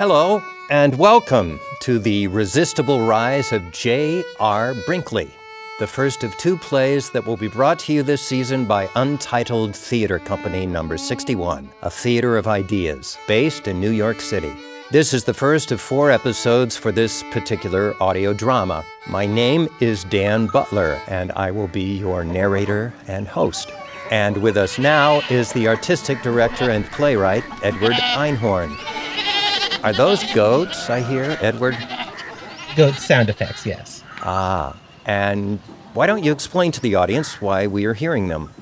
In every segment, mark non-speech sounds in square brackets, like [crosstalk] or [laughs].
Hello, and welcome to the resistible rise of J.R. Brinkley, the first of two plays that will be brought to you this season by Untitled Theater Company number 61, a theater of ideas based in New York City. This is the first of four episodes for this particular audio drama. My name is Dan Butler, and I will be your narrator and host. And with us now is the artistic director and playwright, Edward Einhorn. Are those goats I hear, Edward? Goat sound effects, yes. Ah, and why don't you explain to the audience why we are hearing them?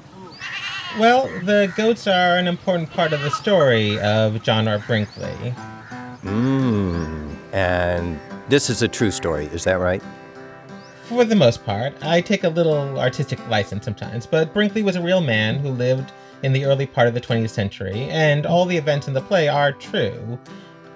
Well, the goats are an important part of the story of John R. Brinkley. Mmm, and this is a true story, is that right? For the most part, I take a little artistic license sometimes, but Brinkley was a real man who lived in the early part of the 20th century, and all the events in the play are true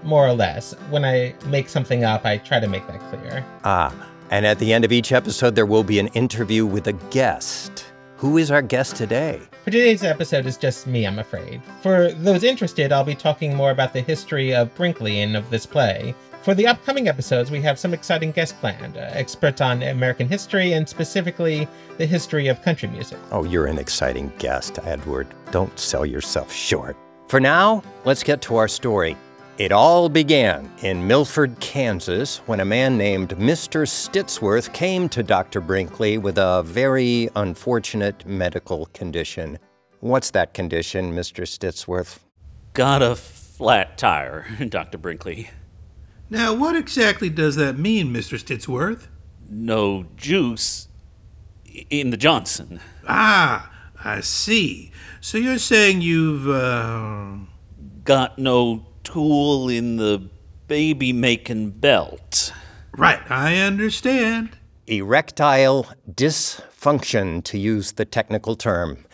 more or less. When I make something up, I try to make that clear. Ah, and at the end of each episode, there will be an interview with a guest. Who is our guest today? For today's episode, it's just me, I'm afraid. For those interested, I'll be talking more about the history of Brinkley and of this play. For the upcoming episodes, we have some exciting guests planned, uh, experts on American history and specifically the history of country music. Oh, you're an exciting guest, Edward. Don't sell yourself short. For now, let's get to our story. It all began in Milford, Kansas, when a man named Mr. Stitsworth came to Dr. Brinkley with a very unfortunate medical condition. What's that condition, Mr. Stitsworth? Got a flat tire, [laughs] Dr. Brinkley. Now, what exactly does that mean, Mr. Stitsworth? No juice in the Johnson. Ah, I see. So you're saying you've, uh. Got no tool in the baby making belt. Right, I understand. Erectile dysfunction, to use the technical term.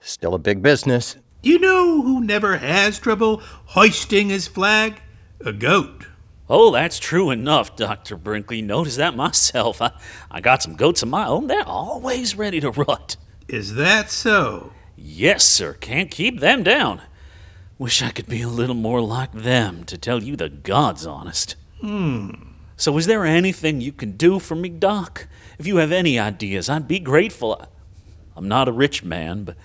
Still a big business. You know who never has trouble hoisting his flag? A goat. Oh, that's true enough, Dr. Brinkley. Notice that myself. I, I got some goats of my own. They're always ready to rut. Is that so? Yes, sir. Can't keep them down. Wish I could be a little more like them, to tell you the God's honest. Hmm. So, is there anything you can do for me, Doc? If you have any ideas, I'd be grateful. I'm not a rich man, but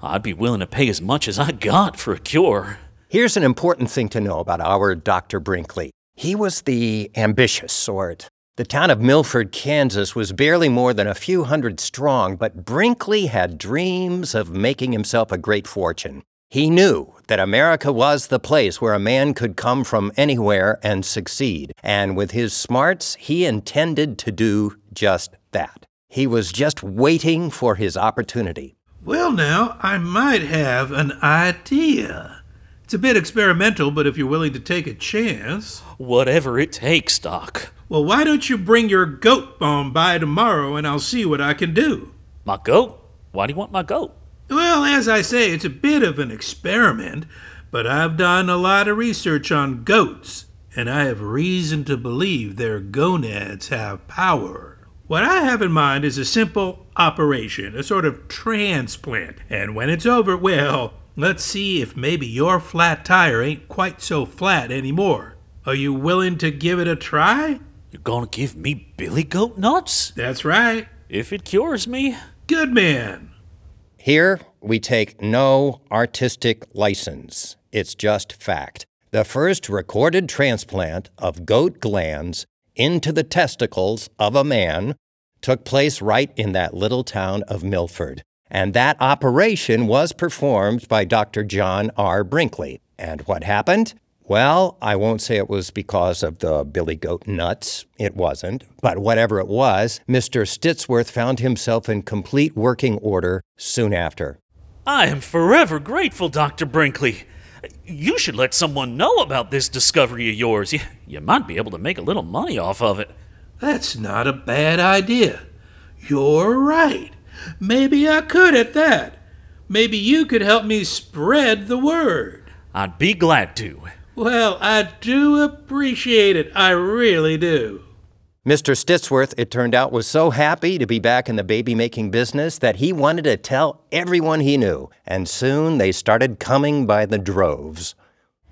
I'd be willing to pay as much as I got for a cure. Here's an important thing to know about our Dr. Brinkley. He was the ambitious sort. The town of Milford, Kansas was barely more than a few hundred strong, but Brinkley had dreams of making himself a great fortune. He knew that America was the place where a man could come from anywhere and succeed, and with his smarts, he intended to do just that. He was just waiting for his opportunity. Well, now, I might have an idea. It's a bit experimental, but if you're willing to take a chance. Whatever it takes, Doc. Well, why don't you bring your goat on by tomorrow and I'll see what I can do? My goat? Why do you want my goat? Well, as I say, it's a bit of an experiment, but I've done a lot of research on goats, and I have reason to believe their gonads have power. What I have in mind is a simple operation, a sort of transplant, and when it's over, well, let's see if maybe your flat tire ain't quite so flat anymore. Are you willing to give it a try? You're gonna give me billy goat nuts? That's right. If it cures me. Good man. Here, we take no artistic license. It's just fact. The first recorded transplant of goat glands into the testicles of a man took place right in that little town of Milford. And that operation was performed by Dr. John R. Brinkley. And what happened? Well, I won't say it was because of the billy goat nuts. It wasn't. But whatever it was, Mr. Stitsworth found himself in complete working order soon after. I am forever grateful, Dr. Brinkley. You should let someone know about this discovery of yours. You, you might be able to make a little money off of it. That's not a bad idea. You're right. Maybe I could at that. Maybe you could help me spread the word. I'd be glad to. Well, I do appreciate it. I really do. Mr. Stitsworth, it turned out, was so happy to be back in the baby making business that he wanted to tell everyone he knew, and soon they started coming by the droves.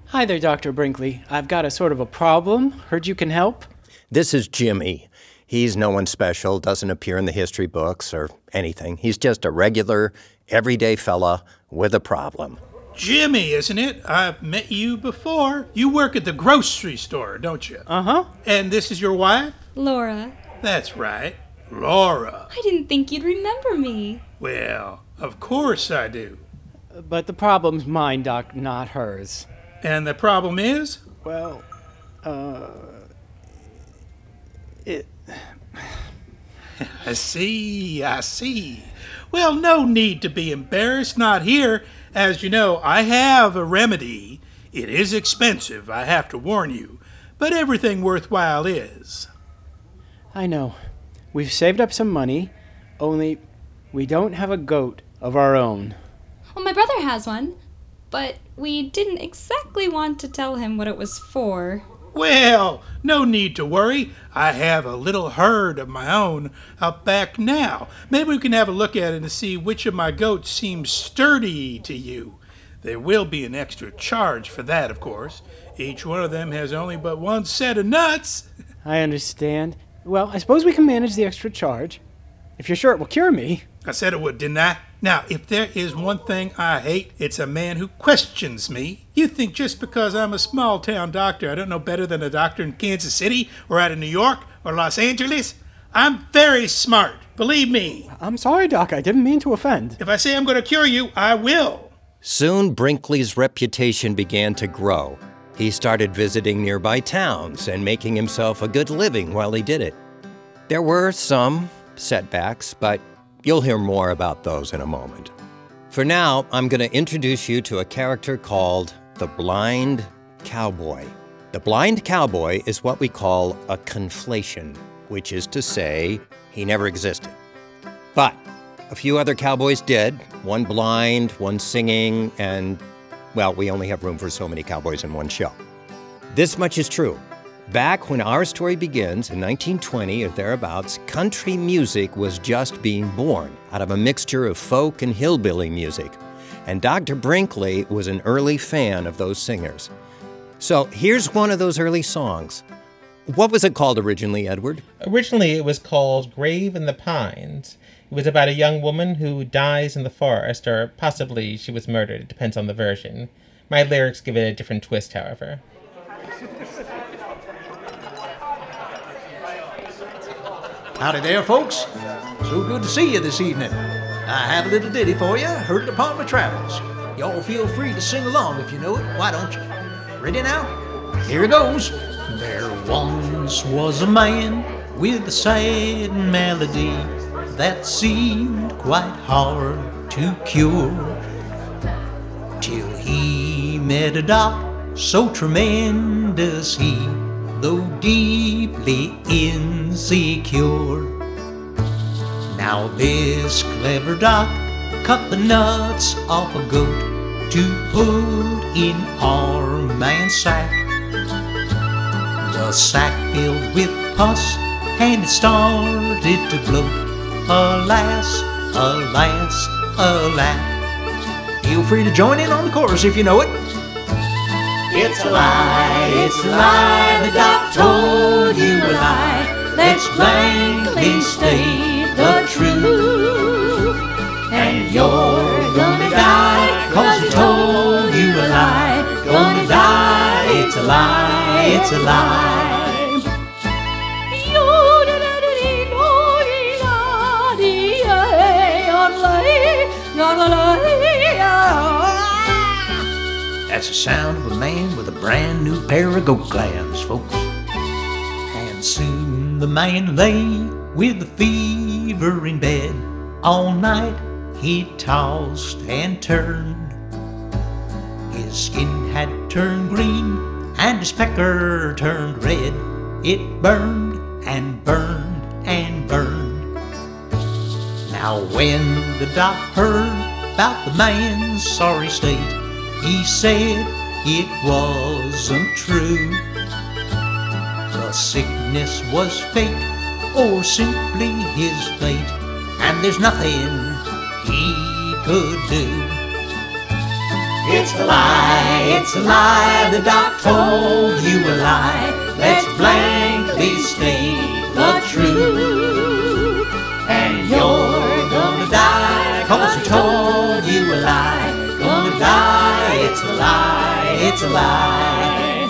Hi there, Dr. Brinkley. I've got a sort of a problem. Heard you can help? This is Jimmy. He's no one special, doesn't appear in the history books or anything. He's just a regular, everyday fella with a problem. Jimmy, isn't it? I've met you before. You work at the grocery store, don't you? Uh huh. And this is your wife? Laura, That's right, Laura. I didn't think you'd remember me. Well, of course I do. But the problem's mine, Doc, not hers. And the problem is? Well, uh. It. I see, I see. Well, no need to be embarrassed, not here. As you know, I have a remedy. It is expensive, I have to warn you, but everything worthwhile is. I know. We've saved up some money, only we don't have a goat of our own. Well, my brother has one, but we didn't exactly want to tell him what it was for. Well, no need to worry. I have a little herd of my own up back now. Maybe we can have a look at it and see which of my goats seems sturdy to you. There will be an extra charge for that, of course. Each one of them has only but one set of nuts. [laughs] I understand. Well, I suppose we can manage the extra charge. If you're sure it will cure me. I said it would, didn't I? Now, if there is one thing I hate, it's a man who questions me. You think just because I'm a small town doctor, I don't know better than a doctor in Kansas City or out of New York or Los Angeles? I'm very smart, believe me. I'm sorry, Doc. I didn't mean to offend. If I say I'm going to cure you, I will. Soon, Brinkley's reputation began to grow. He started visiting nearby towns and making himself a good living while he did it. There were some setbacks, but you'll hear more about those in a moment. For now, I'm going to introduce you to a character called the Blind Cowboy. The Blind Cowboy is what we call a conflation, which is to say, he never existed. But a few other cowboys did one blind, one singing, and, well, we only have room for so many cowboys in one show. This much is true. Back when our story begins, in 1920 or thereabouts, country music was just being born out of a mixture of folk and hillbilly music. And Dr. Brinkley was an early fan of those singers. So here's one of those early songs. What was it called originally, Edward? Originally, it was called Grave in the Pines. It was about a young woman who dies in the forest, or possibly she was murdered. It depends on the version. My lyrics give it a different twist, however. Howdy there, folks. So good to see you this evening. I have a little ditty for you, heard it upon my travels. Y'all feel free to sing along if you know it, why don't you? Ready now? Here it goes. There once was a man with a sad melody that seemed quite hard to cure. Till he met a doc so tremendous he, though deeply insecure. Now this clever doc cut the nuts off a goat to put in our man's sack. The sack filled with pus and it started to bloat. Alas, alas, alack. Feel free to join in on the chorus if you know it. It's a lie, it's a lie, the doc told you a lie. Let's blankly state the truth. And you're gonna die, cause he told you a lie. Gonna die, it's a lie, it's a lie. That's the sound of a man with a brand new pair of goat glands, folks. And soon the man lay with the fever in bed. All night he tossed and turned. His skin had turned green and his pecker turned red. It burned and burned and burned. Now when the doc heard about the man's sorry state, he said it wasn't true. The sickness was fake or simply his fate, and there's nothing he could do. It's a lie, it's a lie. The doc told you a lie. Let's blankly state the truth. It's a lie.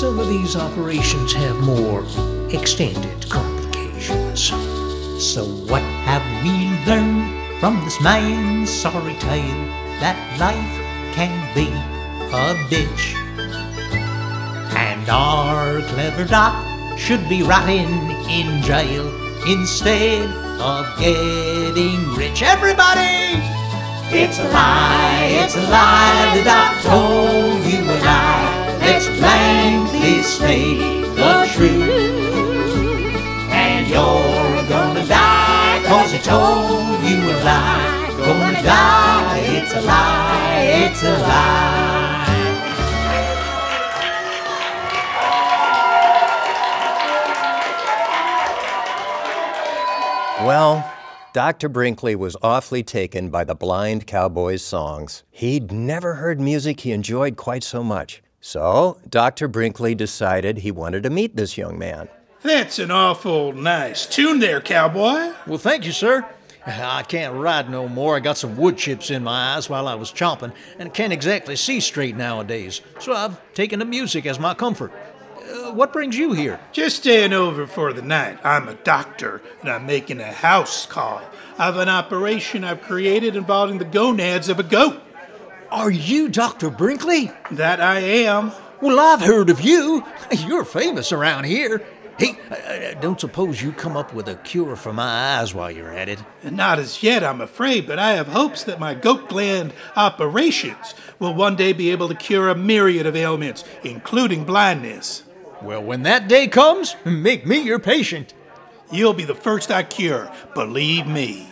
Some of these operations have more extended complications. So, what have we learned from this man's sorry tale? That life can be a bitch. And our clever doc should be rotting in jail instead of getting rich. Everybody! It's a lie, it's a lie, the doc told you a lie. Let's blankly state the truth. And you're gonna die, cause he told you a lie. Gonna die, it's a lie, it's a lie. Well, Dr. Brinkley was awfully taken by the Blind Cowboy's songs. He'd never heard music he enjoyed quite so much. So, Dr. Brinkley decided he wanted to meet this young man. That's an awful nice tune there, cowboy. Well, thank you, sir. I can't ride no more. I got some wood chips in my eyes while I was chomping, and can't exactly see straight nowadays. So I've taken the music as my comfort. Uh, what brings you here? Just staying over for the night. I'm a doctor, and I'm making a house call of an operation I've created involving the gonads of a goat. Are you Dr. Brinkley? That I am. Well, I've heard of you. You're famous around here. Hey, I, I don't suppose you come up with a cure for my eyes while you're at it? Not as yet, I'm afraid, but I have hopes that my goat gland operations will one day be able to cure a myriad of ailments, including blindness. Well, when that day comes, make me your patient. You'll be the first I cure, believe me.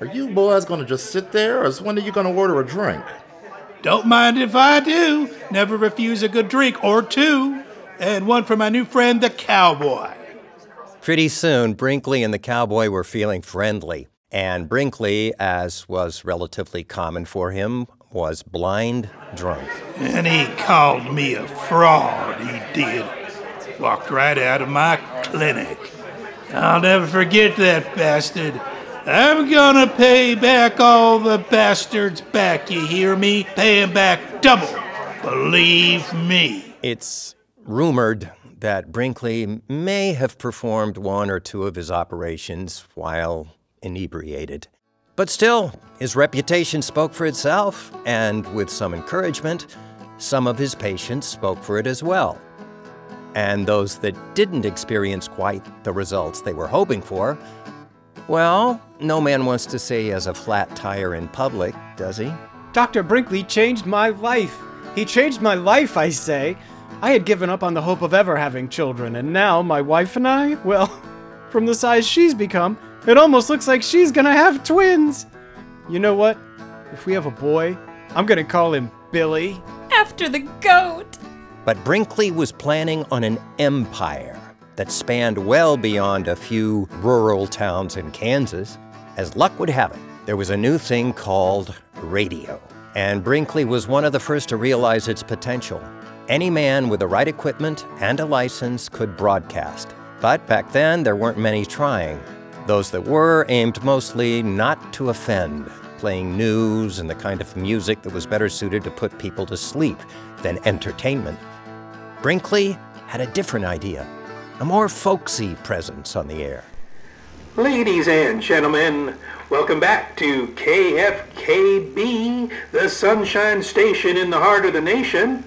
Are you boys gonna just sit there, or is one of you gonna order a drink? Don't mind if I do. Never refuse a good drink or two. And one for my new friend, the cowboy. Pretty soon, Brinkley and the cowboy were feeling friendly, and Brinkley, as was relatively common for him, was blind drunk. And he called me a fraud, he did. Walked right out of my clinic. I'll never forget that bastard. I'm gonna pay back all the bastards back, you hear me? Pay 'em back double. Believe me. It's rumored that Brinkley may have performed one or two of his operations while inebriated. But still, his reputation spoke for itself, and with some encouragement, some of his patients spoke for it as well. And those that didn't experience quite the results they were hoping for, well, no man wants to say he has a flat tire in public, does he? Dr. Brinkley changed my life. He changed my life, I say. I had given up on the hope of ever having children, and now my wife and I, well, [laughs] from the size she's become, it almost looks like she's gonna have twins. You know what? If we have a boy, I'm gonna call him Billy. After the goat. But Brinkley was planning on an empire that spanned well beyond a few rural towns in Kansas. As luck would have it, there was a new thing called radio. And Brinkley was one of the first to realize its potential. Any man with the right equipment and a license could broadcast. But back then, there weren't many trying. Those that were aimed mostly not to offend, playing news and the kind of music that was better suited to put people to sleep than entertainment. Brinkley had a different idea, a more folksy presence on the air. Ladies and gentlemen, welcome back to KFKB, the Sunshine Station in the heart of the nation.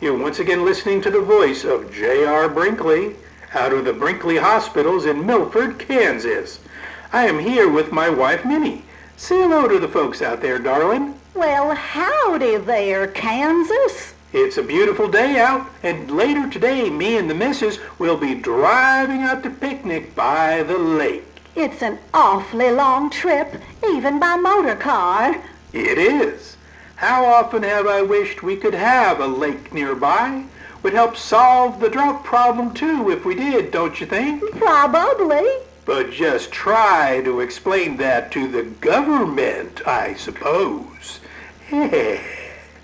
You're once again listening to the voice of J.R. Brinkley out of the Brinkley Hospitals in Milford, Kansas. I am here with my wife, Minnie. Say hello to the folks out there, darling. Well, howdy there, Kansas. It's a beautiful day out, and later today, me and the missus will be driving out to picnic by the lake. It's an awfully long trip, even by motor car. It is. How often have I wished we could have a lake nearby would help solve the drought problem too if we did, don't you think? Probably. But just try to explain that to the government, I suppose.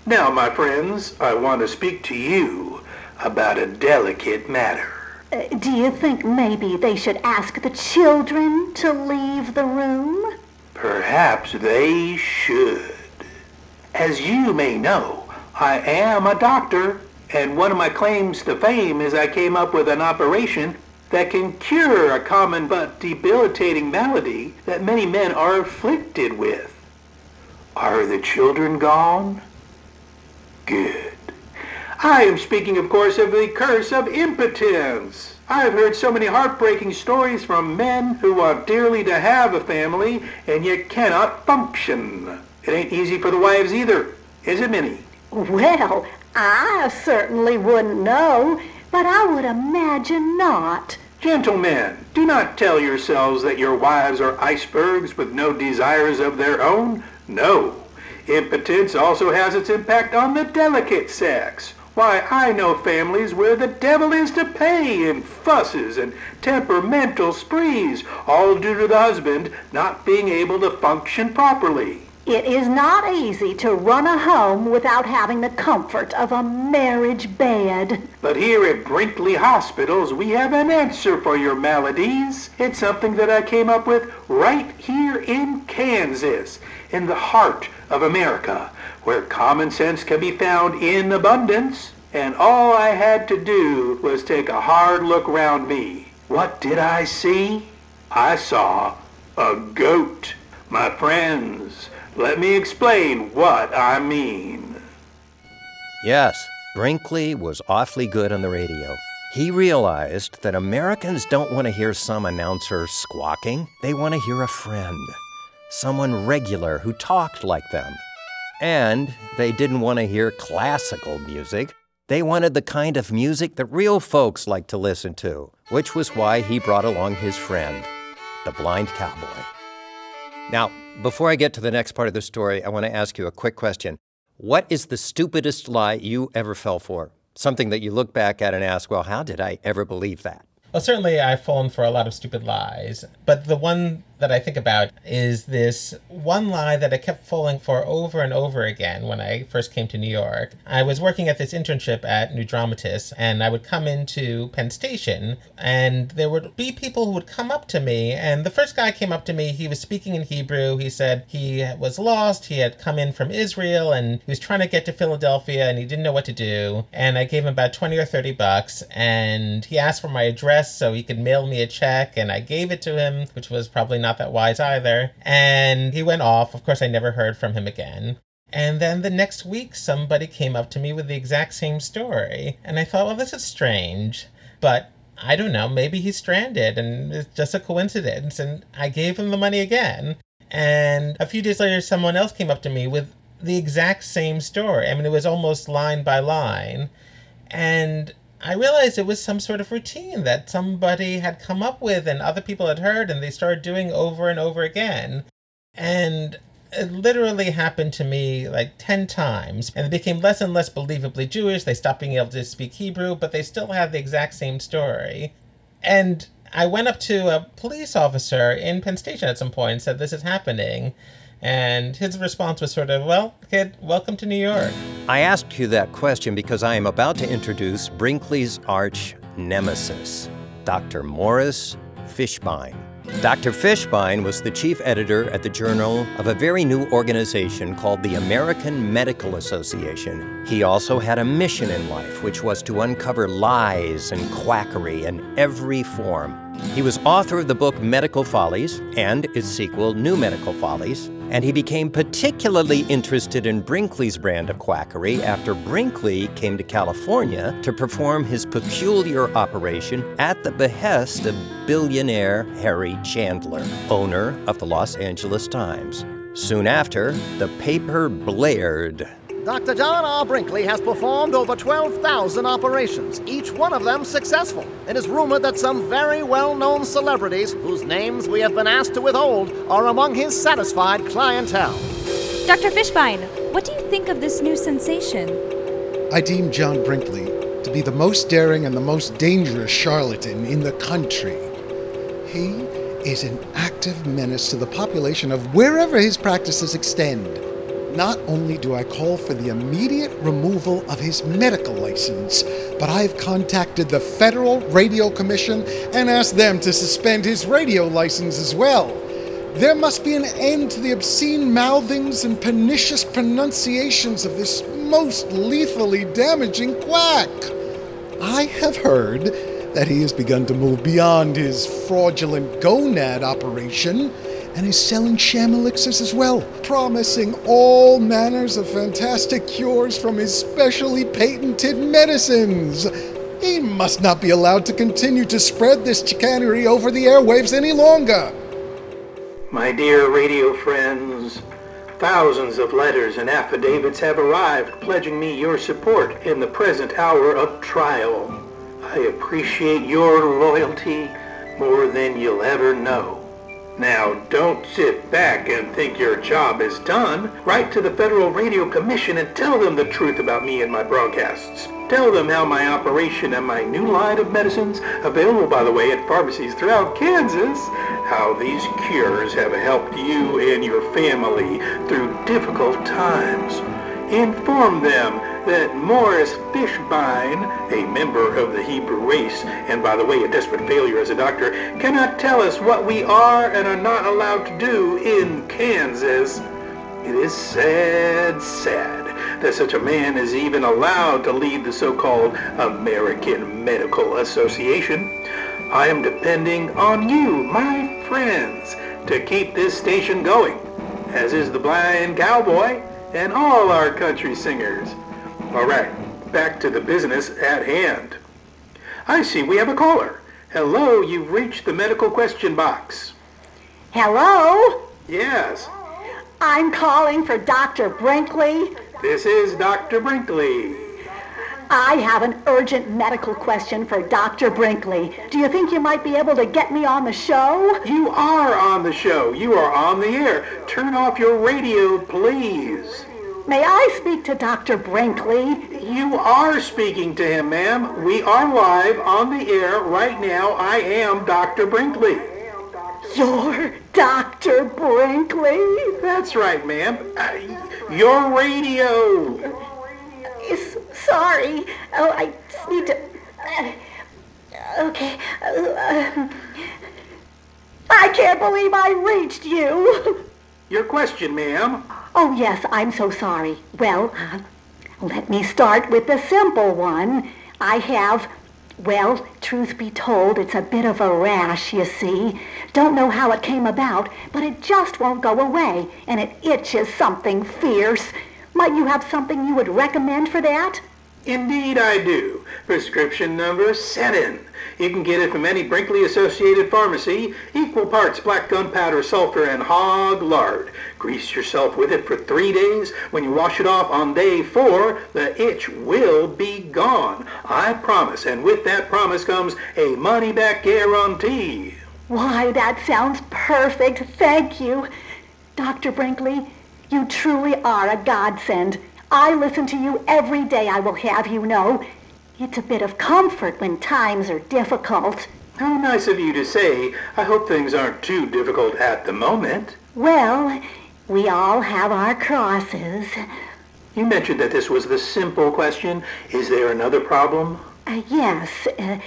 Now, my friends, I want to speak to you about a delicate matter. Uh, do you think maybe they should ask the children to leave the room? Perhaps they should. As you may know, I am a doctor, and one of my claims to fame is I came up with an operation that can cure a common but debilitating malady that many men are afflicted with. Are the children gone? Good. I am speaking, of course, of the curse of impotence. I've heard so many heartbreaking stories from men who want dearly to have a family and yet cannot function. It ain't easy for the wives either, is it, Minnie? Well, I certainly wouldn't know, but I would imagine not. Gentlemen, do not tell yourselves that your wives are icebergs with no desires of their own. No. Impotence also has its impact on the delicate sex. Why, I know families where the devil is to pay in fusses and temperamental sprees, all due to the husband not being able to function properly. It is not easy to run a home without having the comfort of a marriage bed. But here at Brinkley Hospitals, we have an answer for your maladies. It's something that I came up with right here in Kansas, in the heart of America, where common sense can be found in abundance. And all I had to do was take a hard look round me. What did I see? I saw a goat. My friends, let me explain what I mean. Yes, Brinkley was awfully good on the radio. He realized that Americans don't want to hear some announcer squawking, they want to hear a friend, someone regular who talked like them. And they didn't want to hear classical music. They wanted the kind of music that real folks like to listen to, which was why he brought along his friend, the blind cowboy. Now, before I get to the next part of the story, I want to ask you a quick question. What is the stupidest lie you ever fell for? Something that you look back at and ask, well, how did I ever believe that? Well, certainly I've fallen for a lot of stupid lies, but the one that I think about is this one lie that I kept falling for over and over again when I first came to New York. I was working at this internship at New Dramatists, and I would come into Penn Station, and there would be people who would come up to me. And the first guy came up to me, he was speaking in Hebrew. He said he was lost, he had come in from Israel, and he was trying to get to Philadelphia, and he didn't know what to do. And I gave him about 20 or 30 bucks, and he asked for my address so he could mail me a check, and I gave it to him, which was probably not that wise either. And he went off. Of course, I never heard from him again. And then the next week, somebody came up to me with the exact same story. And I thought, well, this is strange. But I don't know, maybe he's stranded and it's just a coincidence. And I gave him the money again. And a few days later, someone else came up to me with the exact same story. I mean, it was almost line by line. And I realized it was some sort of routine that somebody had come up with and other people had heard and they started doing over and over again. And it literally happened to me like 10 times. And they became less and less believably Jewish. They stopped being able to speak Hebrew, but they still had the exact same story. And I went up to a police officer in Penn Station at some point and said, This is happening. And his response was sort of, Well, kid, welcome to New York. I asked you that question because I am about to introduce Brinkley's arch nemesis, Dr. Morris Fishbein. Dr. Fishbein was the chief editor at the Journal of a very new organization called the American Medical Association. He also had a mission in life, which was to uncover lies and quackery in every form. He was author of the book Medical Follies and its sequel, New Medical Follies, and he became particularly interested in Brinkley's brand of quackery after Brinkley came to California to perform his peculiar operation at the behest of billionaire Harry Chandler, owner of the Los Angeles Times. Soon after, the paper blared. Dr. John R. Brinkley has performed over 12,000 operations, each one of them successful. It is rumored that some very well known celebrities, whose names we have been asked to withhold, are among his satisfied clientele. Dr. Fishbein, what do you think of this new sensation? I deem John Brinkley to be the most daring and the most dangerous charlatan in the country. He is an active menace to the population of wherever his practices extend. Not only do I call for the immediate removal of his medical license, but I've contacted the Federal Radio Commission and asked them to suspend his radio license as well. There must be an end to the obscene mouthings and pernicious pronunciations of this most lethally damaging quack. I have heard that he has begun to move beyond his fraudulent gonad operation and is selling sham elixirs as well, promising all manners of fantastic cures from his specially patented medicines. He must not be allowed to continue to spread this chicanery over the airwaves any longer. My dear radio friends, thousands of letters and affidavits have arrived pledging me your support in the present hour of trial. I appreciate your loyalty more than you'll ever know. Now, don't sit back and think your job is done. Write to the Federal Radio Commission and tell them the truth about me and my broadcasts. Tell them how my operation and my new line of medicines, available by the way at pharmacies throughout Kansas, how these cures have helped you and your family through difficult times. Inform them that Morris Fishbein, a member of the Hebrew race, and by the way, a desperate failure as a doctor, cannot tell us what we are and are not allowed to do in Kansas. It is sad, sad that such a man is even allowed to lead the so-called American Medical Association. I am depending on you, my friends, to keep this station going, as is the Blind Cowboy and all our country singers. All right, back to the business at hand. I see we have a caller. Hello, you've reached the medical question box. Hello? Yes, I'm calling for Dr. Brinkley. this is Dr. Brinkley. I have an urgent medical question for Dr. Brinkley. Do you think you might be able to get me on the show? You are on the show. You are on the air. Turn off your radio, please. May I speak to Dr. Brinkley? You are speaking to him, ma'am. We are live on the air right now. I am Dr. Brinkley. You're Dr. Brinkley? That's right, ma'am. Uh, your radio. Sorry. Oh, I just need to. uh, Okay. Uh, I can't believe I reached you. Your question, ma'am. Oh, yes, I'm so sorry. Well, uh, let me start with the simple one. I have, well, truth be told, it's a bit of a rash, you see. Don't know how it came about, but it just won't go away, and it itches something fierce. Might you have something you would recommend for that? Indeed, I do. Prescription number seven. You can get it from any Brinkley Associated pharmacy. Equal parts black gunpowder, sulfur, and hog lard. Grease yourself with it for three days. When you wash it off on day four, the itch will be gone. I promise. And with that promise comes a money-back guarantee. Why, that sounds perfect. Thank you. Dr. Brinkley, you truly are a godsend. I listen to you every day, I will have you know. It's a bit of comfort when times are difficult. How nice of you to say. I hope things aren't too difficult at the moment. Well, we all have our crosses. You mentioned that this was the simple question. Is there another problem? Uh, yes, uh,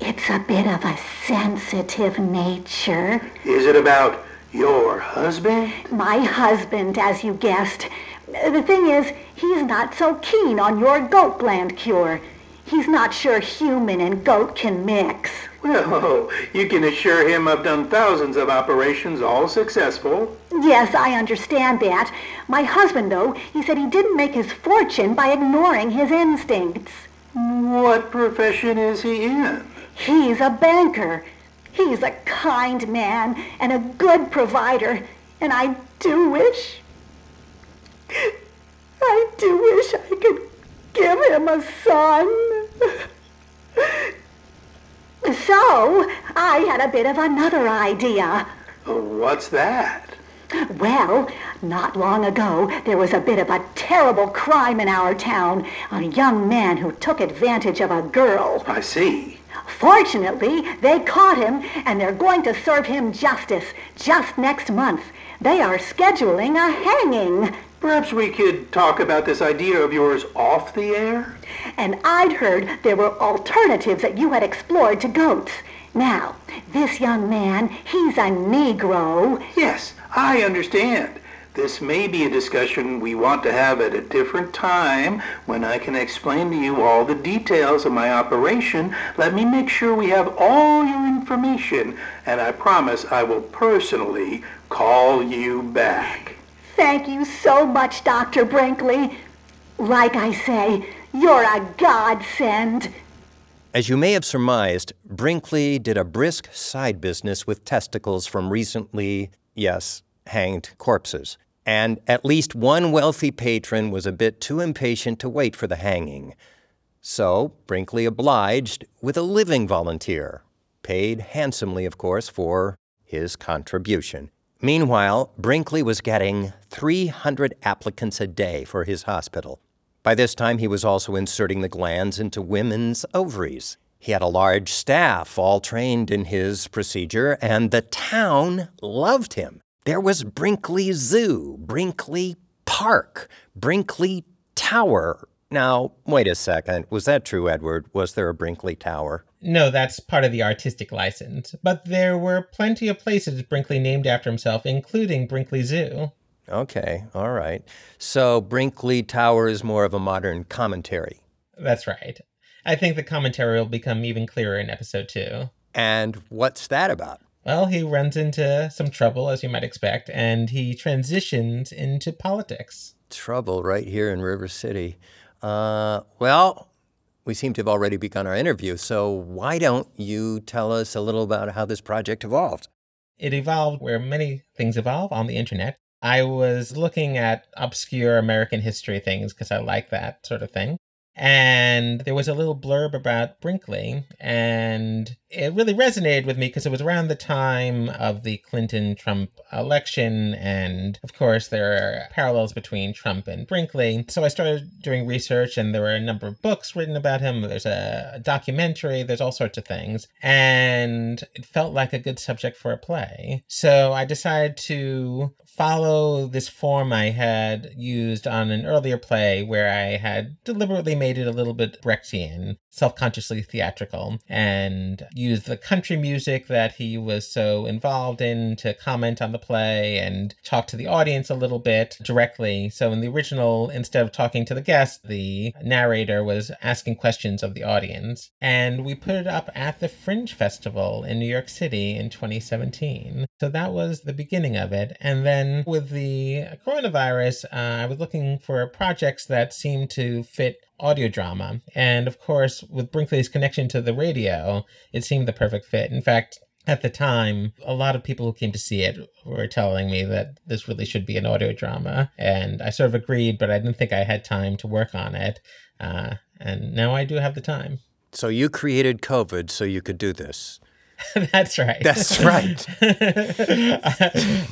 it's a bit of a sensitive nature. Is it about your husband? My husband, as you guessed. The thing is, he's not so keen on your goat gland cure. He's not sure human and goat can mix. Well, you can assure him I've done thousands of operations, all successful. Yes, I understand that. My husband, though, he said he didn't make his fortune by ignoring his instincts. What profession is he in? He's a banker. He's a kind man and a good provider, and I do wish. I do wish I could give him a son. So, I had a bit of another idea. What's that? Well, not long ago, there was a bit of a terrible crime in our town. A young man who took advantage of a girl. I see. Fortunately, they caught him, and they're going to serve him justice just next month. They are scheduling a hanging. Perhaps we could talk about this idea of yours off the air? And I'd heard there were alternatives that you had explored to goats. Now, this young man, he's a Negro. Yes, I understand. This may be a discussion we want to have at a different time when I can explain to you all the details of my operation. Let me make sure we have all your information, and I promise I will personally call you back. Thank you so much, Dr. Brinkley. Like I say, you're a godsend. As you may have surmised, Brinkley did a brisk side business with testicles from recently, yes, hanged corpses. And at least one wealthy patron was a bit too impatient to wait for the hanging. So Brinkley obliged with a living volunteer, paid handsomely, of course, for his contribution. Meanwhile, Brinkley was getting 300 applicants a day for his hospital. By this time, he was also inserting the glands into women's ovaries. He had a large staff, all trained in his procedure, and the town loved him. There was Brinkley Zoo, Brinkley Park, Brinkley Tower. Now, wait a second. Was that true, Edward? Was there a Brinkley Tower? No, that's part of the artistic license. But there were plenty of places Brinkley named after himself, including Brinkley Zoo. Okay, all right. So Brinkley Tower is more of a modern commentary. That's right. I think the commentary will become even clearer in episode two. And what's that about? Well, he runs into some trouble, as you might expect, and he transitions into politics. Trouble right here in River City. Uh, well, we seem to have already begun our interview, so why don't you tell us a little about how this project evolved? It evolved where many things evolve on the internet. I was looking at obscure American history things because I like that sort of thing and there was a little blurb about Brinkley, and it really resonated with me because it was around the time of the Clinton Trump election, and of course, there are parallels between Trump and Brinkley. So I started doing research, and there were a number of books written about him. There's a documentary, there's all sorts of things, and it felt like a good subject for a play. So I decided to follow this form I had used on an earlier play where I had deliberately made it a little bit Brechtian, self consciously theatrical, and used the country music that he was so involved in to comment on the play and talk to the audience a little bit directly. So in the original, instead of talking to the guest, the narrator was asking questions of the audience. And we put it up at the Fringe Festival in New York City in 2017. So that was the beginning of it. And then then with the coronavirus, uh, I was looking for projects that seemed to fit audio drama. And of course, with Brinkley's connection to the radio, it seemed the perfect fit. In fact, at the time, a lot of people who came to see it were telling me that this really should be an audio drama. And I sort of agreed, but I didn't think I had time to work on it. Uh, and now I do have the time. So you created COVID so you could do this. [laughs] That's right. That's right. [laughs]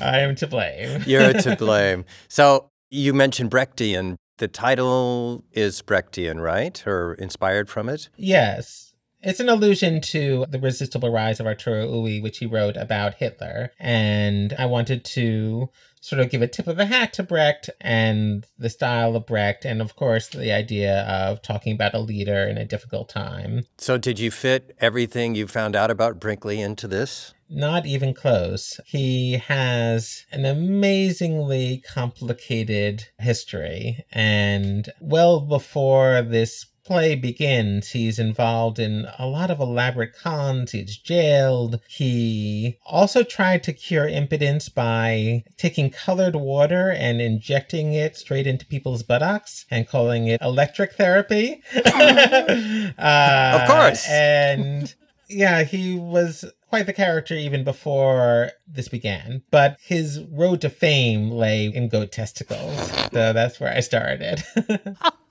I am to blame. You're to [laughs] blame. So you mentioned Brechtian. The title is Brechtian, right? Or inspired from it? Yes. It's an allusion to The Resistible Rise of Arturo Ui, which he wrote about Hitler. And I wanted to sort of give a tip of the hat to Brecht and the style of Brecht, and of course, the idea of talking about a leader in a difficult time. So, did you fit everything you found out about Brinkley into this? Not even close. He has an amazingly complicated history, and well before this play begins, he's involved in a lot of elaborate cons. He's jailed. He also tried to cure impotence by taking colored water and injecting it straight into people's buttocks and calling it electric therapy. [laughs] uh, of course. And yeah, he was quite the character even before this began. But his road to fame lay in goat testicles. So that's where I started. [laughs]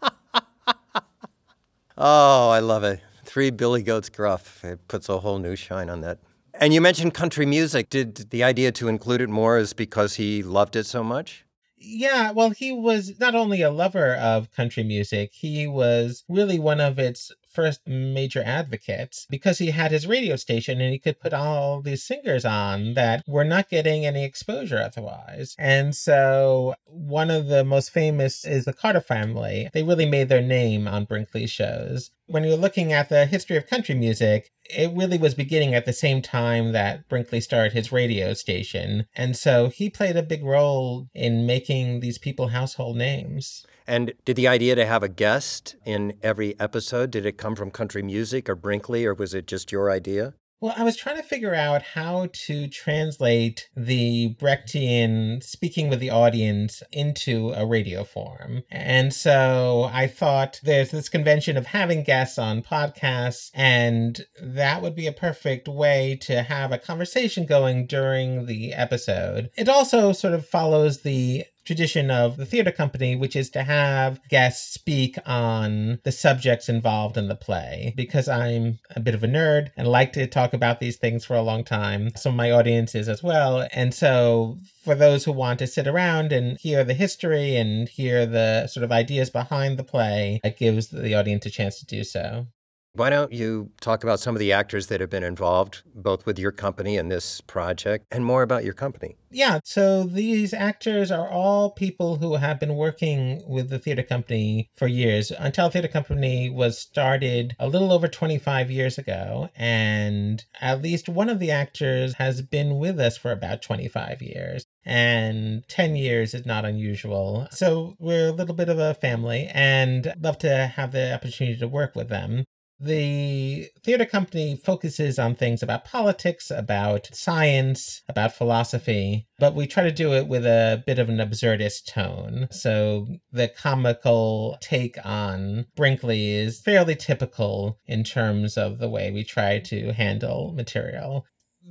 Oh, I love it. Three Billy Goats gruff. It puts a whole new shine on that. And you mentioned country music. Did the idea to include it more is because he loved it so much? Yeah, well, he was not only a lover of country music, he was really one of its first major advocates because he had his radio station and he could put all these singers on that were not getting any exposure otherwise. And so one of the most famous is the Carter family. They really made their name on Brinkley's shows. When you're looking at the history of country music, it really was beginning at the same time that Brinkley started his radio station. And so he played a big role in making these people household names. And did the idea to have a guest in every episode, did it come from country music or Brinkley, or was it just your idea? Well, I was trying to figure out how to translate the Brechtian speaking with the audience into a radio form. And so I thought there's this convention of having guests on podcasts, and that would be a perfect way to have a conversation going during the episode. It also sort of follows the tradition of the theater company, which is to have guests speak on the subjects involved in the play. Because I'm a bit of a nerd and like to talk about these things for a long time, some of my audiences as well. And so for those who want to sit around and hear the history and hear the sort of ideas behind the play, it gives the audience a chance to do so. Why don't you talk about some of the actors that have been involved, both with your company and this project, and more about your company? Yeah, so these actors are all people who have been working with the theater company for years. Untitled Theater Company was started a little over 25 years ago, and at least one of the actors has been with us for about 25 years and 10 years is not unusual. So we're a little bit of a family and love to have the opportunity to work with them. The theater company focuses on things about politics, about science, about philosophy, but we try to do it with a bit of an absurdist tone. So the comical take on Brinkley is fairly typical in terms of the way we try to handle material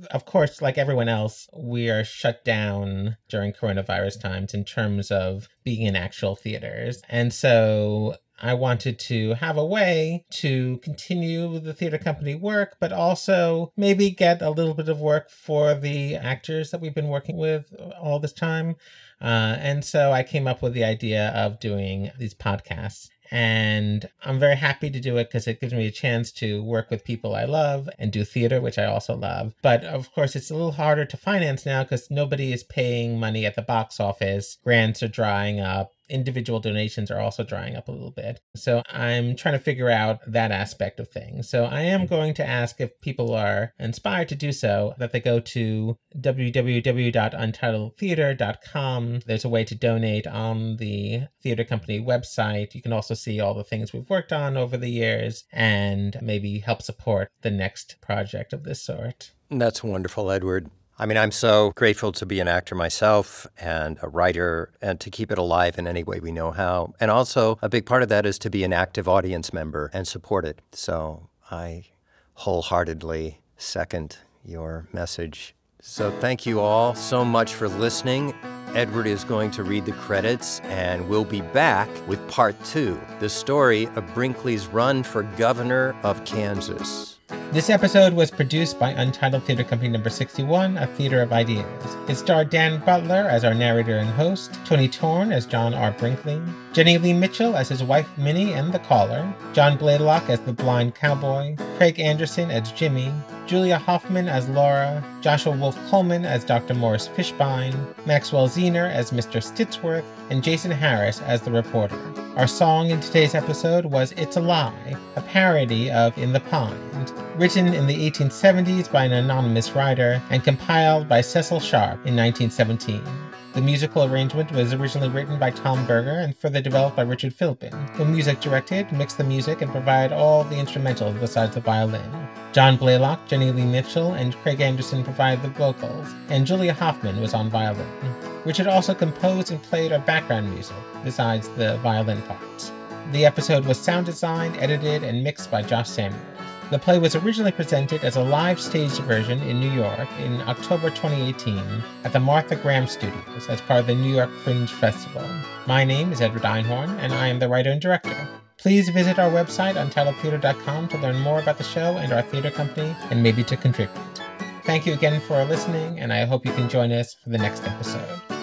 of course, like everyone else, we are shut down during coronavirus times in terms of being in actual theaters. And so I wanted to have a way to continue the theater company work, but also maybe get a little bit of work for the actors that we've been working with all this time. Uh, and so I came up with the idea of doing these podcasts. And I'm very happy to do it because it gives me a chance to work with people I love and do theater, which I also love. But of course, it's a little harder to finance now because nobody is paying money at the box office. Grants are drying up individual donations are also drying up a little bit. So I'm trying to figure out that aspect of things. So I am hmm. going to ask if people are inspired to do so that they go to www.untitledtheater.com. There's a way to donate on the theater company website. You can also see all the things we've worked on over the years and maybe help support the next project of this sort. That's wonderful, Edward. I mean, I'm so grateful to be an actor myself and a writer and to keep it alive in any way we know how. And also, a big part of that is to be an active audience member and support it. So I wholeheartedly second your message. So thank you all so much for listening. Edward is going to read the credits, and we'll be back with part two the story of Brinkley's run for governor of Kansas. This episode was produced by Untitled Theater Company number 61, a theater of ideas. It starred Dan Butler as our narrator and host, Tony Torn as John R. Brinkley, Jenny Lee Mitchell as his wife Minnie and the caller, John Blaylock as the blind cowboy, Craig Anderson as Jimmy, Julia Hoffman as Laura, Joshua Wolf Coleman as Dr. Morris Fishbein, Maxwell Zener as Mr. Stitsworth, and Jason Harris as the reporter. Our song in today's episode was It's a Lie, a parody of In the Pond, written in the 1870s by an anonymous writer and compiled by Cecil Sharp in 1917. The musical arrangement was originally written by Tom Berger and further developed by Richard Philbin, who music directed, mixed the music, and provided all the instrumentals besides the violin. John Blaylock, Jenny Lee Mitchell, and Craig Anderson provided the vocals, and Julia Hoffman was on violin. Richard also composed and played our background music, besides the violin parts. The episode was sound designed, edited, and mixed by Josh Samuels. The play was originally presented as a live staged version in New York in October 2018 at the Martha Graham Studios as part of the New York Fringe Festival. My name is Edward Einhorn, and I am the writer and director. Please visit our website, untitledtheater.com, to learn more about the show and our theater company, and maybe to contribute. Thank you again for listening, and I hope you can join us for the next episode.